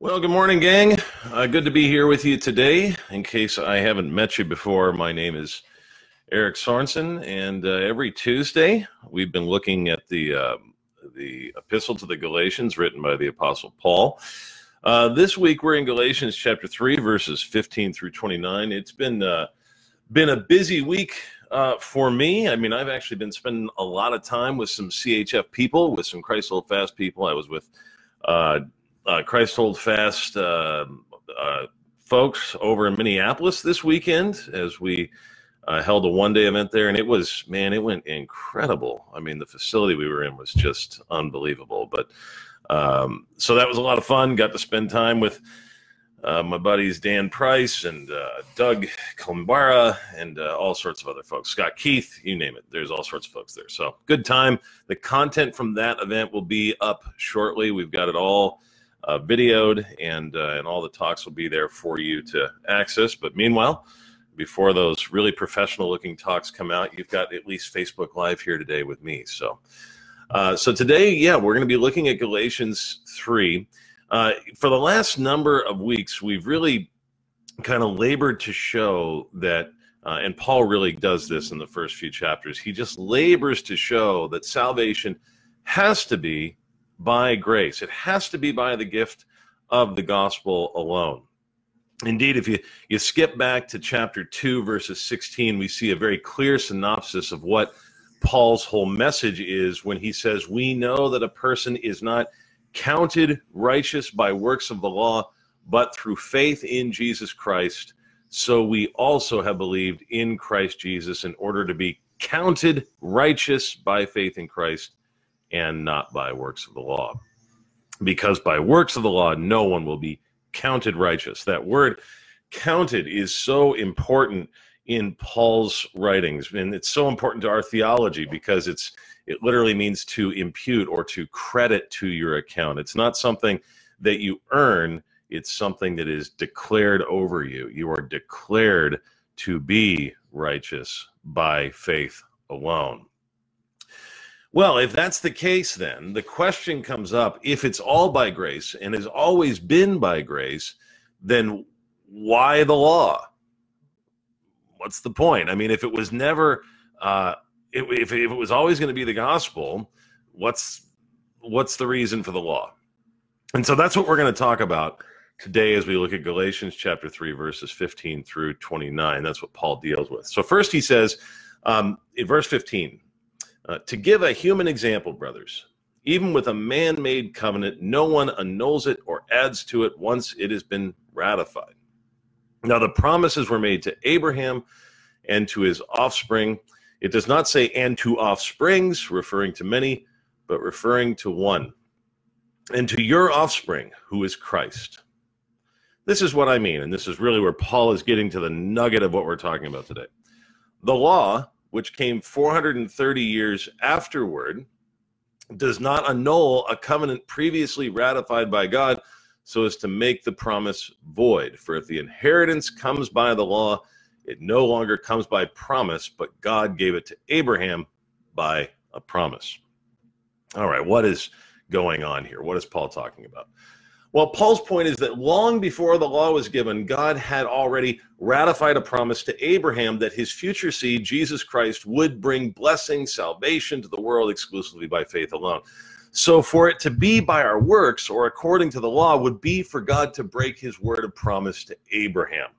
Well, good morning, gang. Uh, good to be here with you today. In case I haven't met you before, my name is Erick Sorensen, and uh, every Tuesday we've been looking at the uh, the Epistle to the Galatians, written by the Apostle Paul. Uh, this week we're in Galatians chapter three, verses fifteen through twenty nine. It's been uh, been a busy week uh, for me. I mean, I've actually been spending a lot of time with some CHF people, with some Christ Fast people. I was with uh, Christ Hold Fast uh, uh, folks over in Minneapolis this weekend as we uh, held a one day event there. And it was, man, it went incredible. I mean, the facility we were in was just unbelievable. But um, so that was a lot of fun. Got to spend time with uh, my buddies Dan Price and uh, Doug Combara and all sorts of other folks. Scott Keith, you name it. There's all sorts of folks there. So good time. The content from that event will be up shortly. We've got it all uh, videoed, and uh, and all the talks will be there for you to access. But meanwhile, before those really professional looking talks come out, you've got at least Facebook Live here today with me. So, uh, so today, yeah, we're going to be looking at Galatians three. Uh, for the last number of weeks, we've really kind of labored to show that. Uh, and Paul really does this in the first few chapters. He just labors to show that salvation has to be by grace. It has to be by the gift of the gospel alone. Indeed, if you, you skip back to chapter 2, verses 16, we see a very clear synopsis of what Paul's whole message is when he says, We know that a person is not counted righteous by works of the law, but through faith in Jesus Christ. So we also have believed in Christ Jesus in order to be counted righteous by faith in Christ and not by works of the law. Because by works of the law, no one will be counted righteous. That word counted is so important in Paul's writings, and it's so important to our theology because it's it literally means to impute or to credit to your account. It's not something that you earn, it's something that is declared over you. You are declared to be righteous by faith alone. Well, if that's the case, then the question comes up if it's all by grace and has always been by grace, then why the law? What's the point? I mean, if it was never, uh, if, if it was always going to be the gospel, what's what's the reason for the law? And so that's what we're going to talk about today as we look at Galatians chapter 3, verses 15 through 29. That's what Paul deals with. So, first he says um, in verse 15, uh, to give a human example, brothers, even with a man made covenant, no one annuls it or adds to it once it has been ratified. Now, the promises were made to Abraham and to his offspring. It does not say and to offsprings, referring to many, but referring to one. And to your offspring, who is Christ. This is what I mean, and this is really where Paul is getting to the nugget of what we're talking about today. The law which came 430 years afterward, does not annul a covenant previously ratified by God so as to make the promise void. For if the inheritance comes by the law, it no longer comes by promise, but God gave it to Abraham by a promise. All right, what is going on here? What is Paul talking about? Well, Paul's point is that long before the law was given, God had already ratified a promise to Abraham that his future seed, Jesus Christ, would bring blessing, salvation to the world exclusively by faith alone. So, for it to be by our works or according to the law would be for God to break his word of promise to Abraham.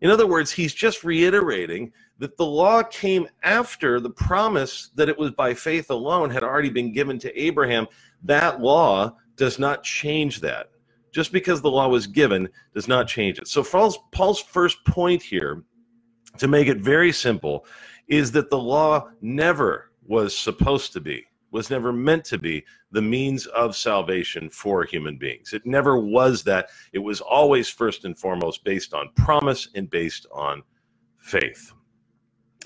In other words, he's just reiterating that the law came after the promise that it was by faith alone had already been given to Abraham. That law does not change that. Just because the law was given does not change it. So Paul's, Paul's first point here, to make it very simple, is that the law never was supposed to be, was never meant to be the means of salvation for human beings. It never was that. It was always first and foremost based on promise and based on faith.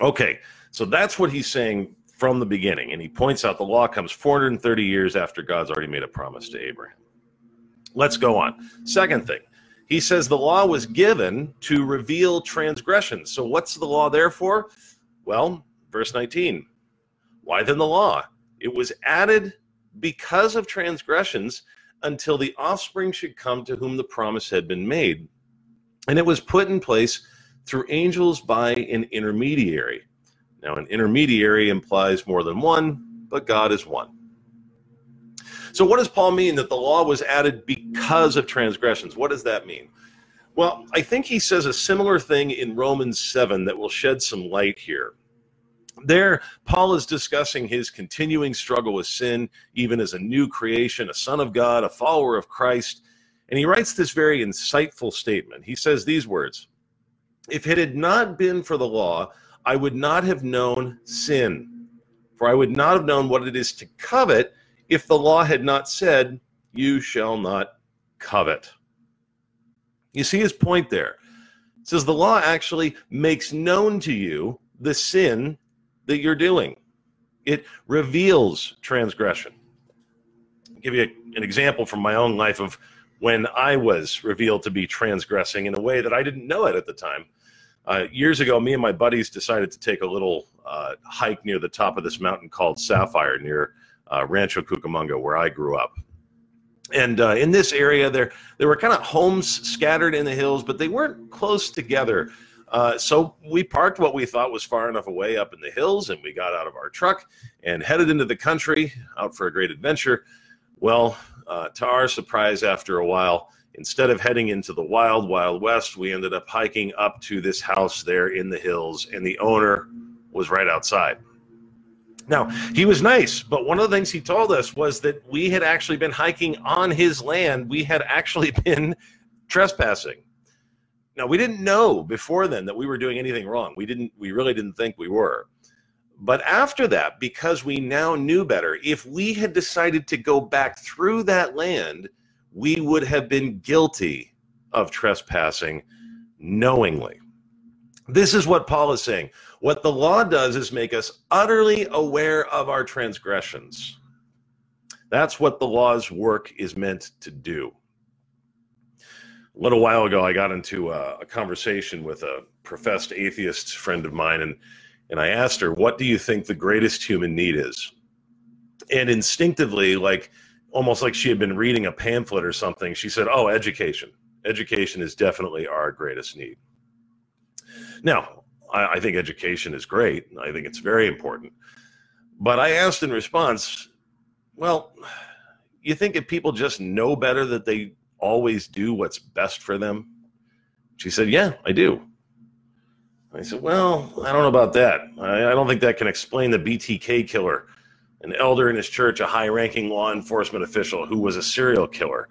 Okay, so that's what he's saying from the beginning. And he points out the law comes 430 years after God's already made a promise to Abraham. Let's go on. Second thing, he says the law was given to reveal transgressions. So what's the law there for? Well, verse 19. Why then the law? It was added because of transgressions until the offspring should come to whom the promise had been made. And it was put in place through angels by an intermediary. Now, an intermediary implies more than one, but God is one. So, what does Paul mean that the law was added because of transgressions? What does that mean? Well, I think he says a similar thing in Romans 7 that will shed some light here. There, Paul is discussing his continuing struggle with sin, even as a new creation, a son of God, a follower of Christ. And he writes this very insightful statement. He says these words If it had not been for the law, I would not have known sin, for I would not have known what it is to covet if the law had not said, You shall not covet. You see his point there. It says the law actually makes known to you the sin that you're doing. It reveals transgression. I'll give you a, an example from my own life of when I was revealed to be transgressing in a way that I didn't know it at the time. Uh, years ago, me and my buddies decided to take a little uh, hike near the top of this mountain called Sapphire near uh, Rancho Cucamonga, where I grew up. And uh, in this area, there there were kind of homes scattered in the hills, but they weren't close together. Uh, so we parked what we thought was far enough away up in the hills, and we got out of our truck and headed into the country, out for a great adventure. Well, uh, to our surprise, after a while, instead of heading into the wild, wild west, we ended up hiking up to this house there in the hills, and the owner was right outside. Now, he was nice, but one of the things he told us was that we had actually been hiking on his land. We had actually been trespassing. Now, we didn't know before then that we were doing anything wrong. We didn't we really didn't think we were. But after that, because we now knew better, if we had decided to go back through that land, we would have been guilty of trespassing knowingly. This is what Paul is saying. What the law does is make us utterly aware of our transgressions. That's what the law's work is meant to do. A little while ago, I got into a, a conversation with a professed atheist friend of mine, and, and I asked her, What do you think the greatest human need is? And instinctively, like almost like she had been reading a pamphlet or something, she said, Oh, education. Education is definitely our greatest need. Now, I, I think education is great. I think it's very important. But I asked in response, well, you think if people just know better that they always do what's best for them? She said, Yeah, I do. I said, Well, I don't know about that. I, I don't think that can explain the BTK killer, an elder in his church, a high ranking law enforcement official who was a serial killer.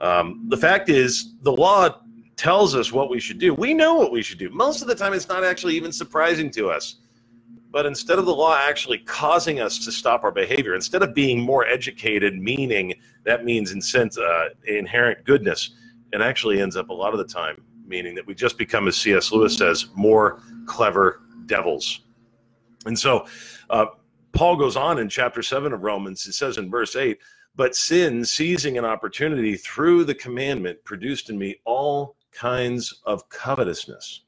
Um, the fact is, the law tells us what we should do. We know what we should do. Most of the time, it's not actually even surprising to us. But instead of the law actually causing us to stop our behavior, instead of being more educated, meaning that means incent, uh, inherent goodness, it actually ends up a lot of the time meaning that we just become, as C.S. Lewis says, more clever devils. And so uh, Paul goes on in chapter 7 of Romans, it says in verse 8, but sin, seizing an opportunity through the commandment, produced in me all kinds of covetousness.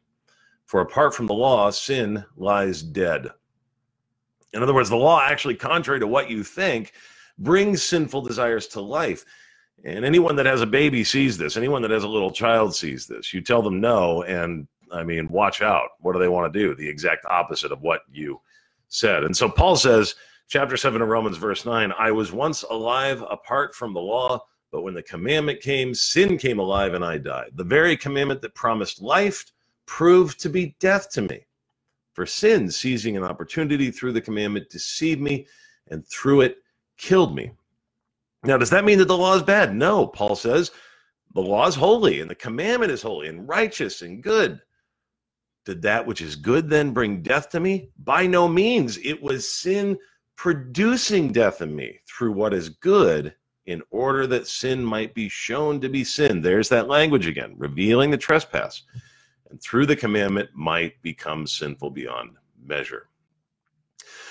For apart from the law, sin lies dead. In other words, the law actually, contrary to what you think, brings sinful desires to life. And anyone that has a baby sees this. Anyone that has a little child sees this. You tell them no, and I mean, watch out. What do they want to do? The exact opposite of what you said. And so Paul says, chapter 7 of Romans, verse 9, I was once alive apart from the law but when the commandment came, sin came alive and I died. The very commandment that promised life proved to be death to me. For sin, seizing an opportunity through the commandment, deceived me and through it killed me. Now, does that mean that the law is bad? No, Paul says the law is holy and the commandment is holy and righteous and good. Did that which is good then bring death to me? By no means. It was sin producing death in me through what is good in order that sin might be shown to be sin. There's that language again, revealing the trespass. And through the commandment might become sinful beyond measure.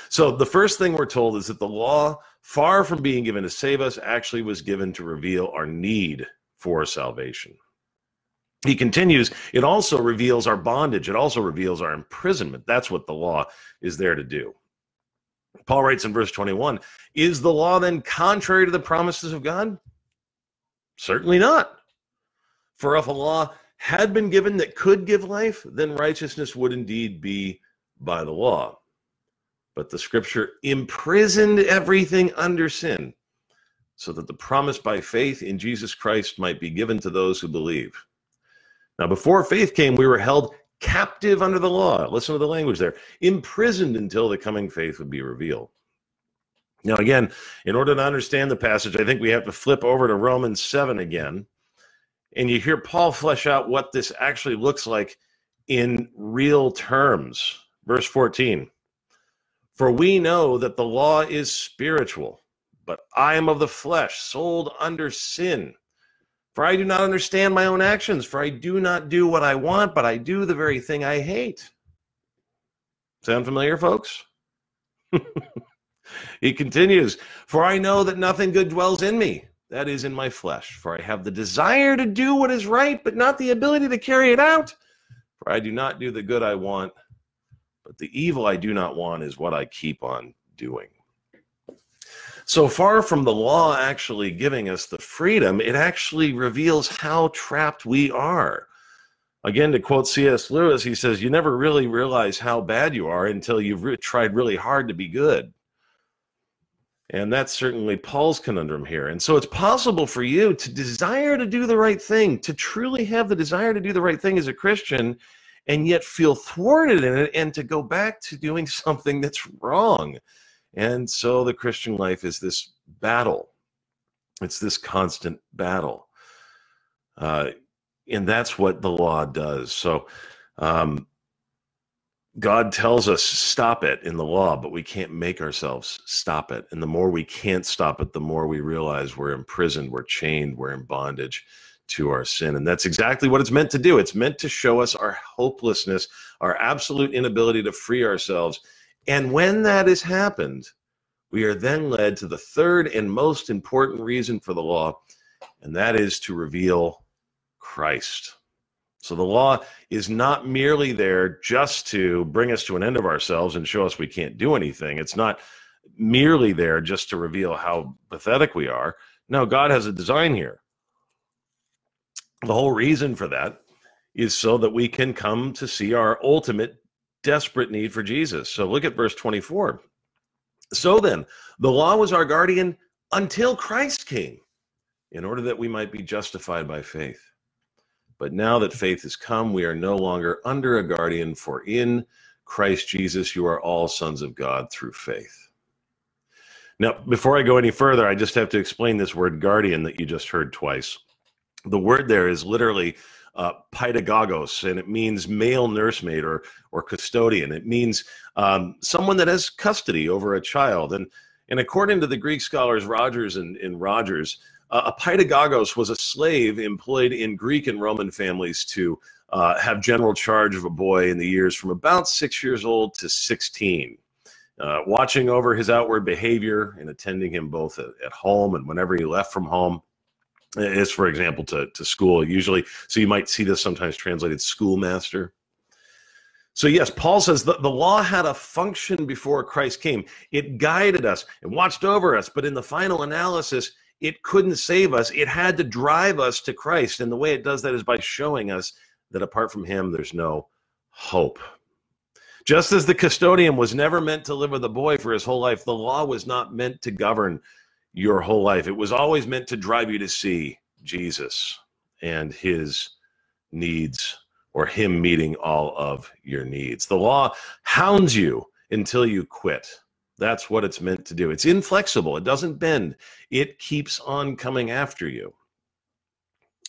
So the first thing we're told is that the law, far from being given to save us, actually was given to reveal our need for salvation. He continues, it also reveals our bondage. It also reveals our imprisonment. That's what the law is there to do. Paul writes in verse 21 Is the law then contrary to the promises of God? Certainly not. For if a law had been given that could give life, then righteousness would indeed be by the law. But the scripture imprisoned everything under sin, so that the promise by faith in Jesus Christ might be given to those who believe. Now, before faith came, we were held captive under the law. Listen to the language there imprisoned until the coming faith would be revealed. Now, again, in order to understand the passage, I think we have to flip over to Romans 7 again. And you hear Paul flesh out what this actually looks like in real terms. Verse 14 For we know that the law is spiritual, but I am of the flesh, sold under sin. For I do not understand my own actions, for I do not do what I want, but I do the very thing I hate. Sound familiar, folks? he continues, For I know that nothing good dwells in me, that is, in my flesh. For I have the desire to do what is right, but not the ability to carry it out. For I do not do the good I want, but the evil I do not want is what I keep on doing. So far from the law actually giving us the freedom, it actually reveals how trapped we are. Again, to quote C.S. Lewis, he says, You never really realize how bad you are until you've re- tried really hard to be good. And that's certainly Paul's conundrum here. And so it's possible for you to desire to do the right thing, to truly have the desire to do the right thing as a Christian, and yet feel thwarted in it and to go back to doing something that's wrong. And so the Christian life is this battle. It's this constant battle. Uh, and that's what the law does. So um, God tells us stop it in the law, but we can't make ourselves stop it. And the more we can't stop it, the more we realize we're imprisoned, we're chained, we're in bondage to our sin. And that's exactly what it's meant to do. It's meant to show us our hopelessness, our absolute inability to free ourselves and when that has happened, we are then led to the third and most important reason for the law, and that is to reveal Christ. So the law is not merely there just to bring us to an end of ourselves and show us we can't do anything. It's not merely there just to reveal how pathetic we are. No, God has a design here. The whole reason for that is so that we can come to see our ultimate desperate need for Jesus. So look at verse 24. So then, the law was our guardian until Christ came, in order that we might be justified by faith. But now that faith has come, we are no longer under a guardian, for in Christ Jesus you are all sons of God through faith. Now, before I go any further, I just have to explain this word guardian that you just heard twice. The word there is literally uh, pedagogos, and it means male nursemaid or or custodian. It means um, someone that has custody over a child. And and according to the Greek scholars Rogers and, and Rogers, uh, a pedagogos was a slave employed in Greek and Roman families to uh, have general charge of a boy in the years from about six years old to 16. Uh, watching over his outward behavior and attending him both at, at home and whenever he left from home is for example to, to school. Usually so you might see this sometimes translated schoolmaster. So yes paul says that the law had a function before christ came. It guided us and watched over us but in the final analysis it couldn't save us. It had to drive us to christ. And the way it does that is by showing us that apart from him there's no hope. Just as the custodian was never meant to live with a boy for his whole life the law was not meant to govern your whole life. It was always meant to drive you to see Jesus and his needs or him meeting all of your needs. The law hounds you until you quit. That's what it's meant to do. It's inflexible, it doesn't bend, it keeps on coming after you.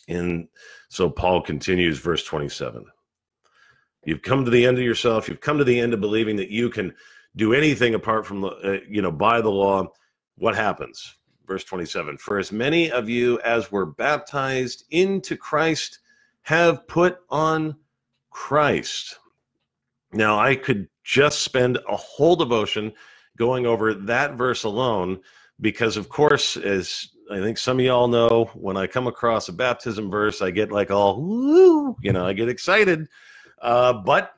And so Paul continues, verse 27. You've come to the end of yourself. You've come to the end of believing that you can do anything apart from, uh, you know, by the law. What happens? verse 27 For as many of you as were baptized into Christ have put on Christ. Now, I could just spend a whole devotion going over that verse alone because, of course, as I think some of y'all know, when I come across a baptism verse, I get like all, woo, you know, I get excited. Uh, but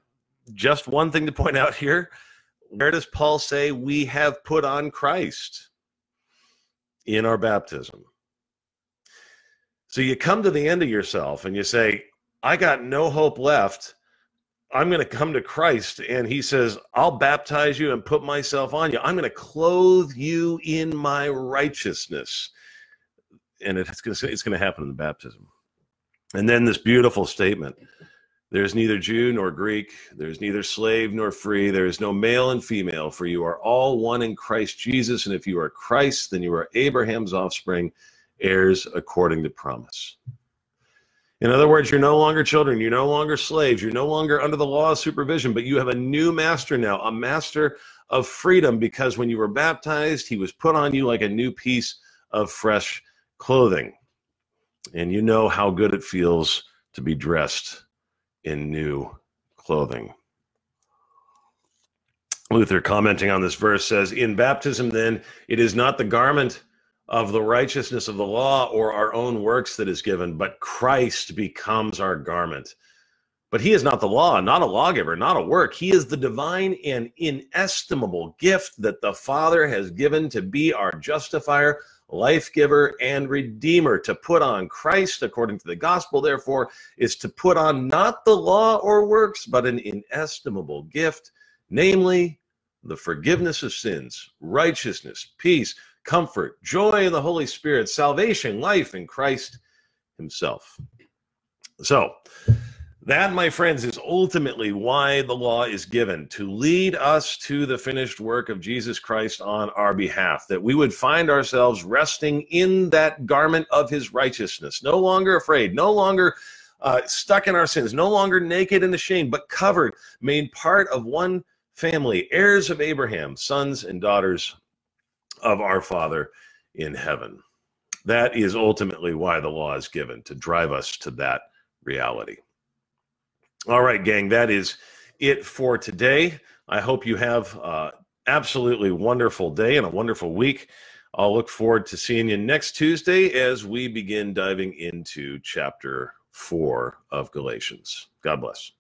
just one thing to point out here where does Paul say we have put on Christ? In our baptism. So you come to the end of yourself and you say, I got no hope left. I'm going to come to Christ. And he says, I'll baptize you and put myself on you. I'm going to clothe you in my righteousness. And it's going to, happen in the baptism. And then this beautiful statement there's neither Jew nor Greek, there's neither slave nor free, there is no male and female, for you are all one in Christ Jesus. And if you are Christ, then you are Abraham's offspring, heirs according to promise. In other words, you're no longer children, you're no longer slaves, you're no longer under the law of supervision, but you have a new master now, a master of freedom, because when you were baptized, he was put on you like a new piece of fresh clothing. And you know how good it feels to be dressed in new clothing. Luther, commenting on this verse, says, In baptism, then, it is not the garment of the righteousness of the law or our own works that is given, but Christ becomes our garment. But he is not the law, not a lawgiver, not a work. He is the divine and inestimable gift that the Father has given to be our justifier, life giver, and redeemer. To put on Christ, according to the gospel, therefore, is to put on not the law or works, but an inestimable gift, namely the forgiveness of sins, righteousness, peace comfort, joy in the Holy Spirit, salvation, life in Christ Himself. So, that, my friends, is ultimately why the law is given to lead us to the finished work of Jesus Christ on our behalf, that we would find ourselves resting in that garment of his righteousness, no longer afraid, no longer uh, stuck in our sins, no longer naked and ashamed, but covered, made part of one family, heirs of Abraham, sons and daughters of our Father in heaven. That is ultimately why the law is given to drive us to that reality. All right, gang, that is it for today. I hope you have uh, absolutely wonderful day and a wonderful week. I'll look forward to seeing you next Tuesday as we begin diving into chapter four of Galatians. God bless.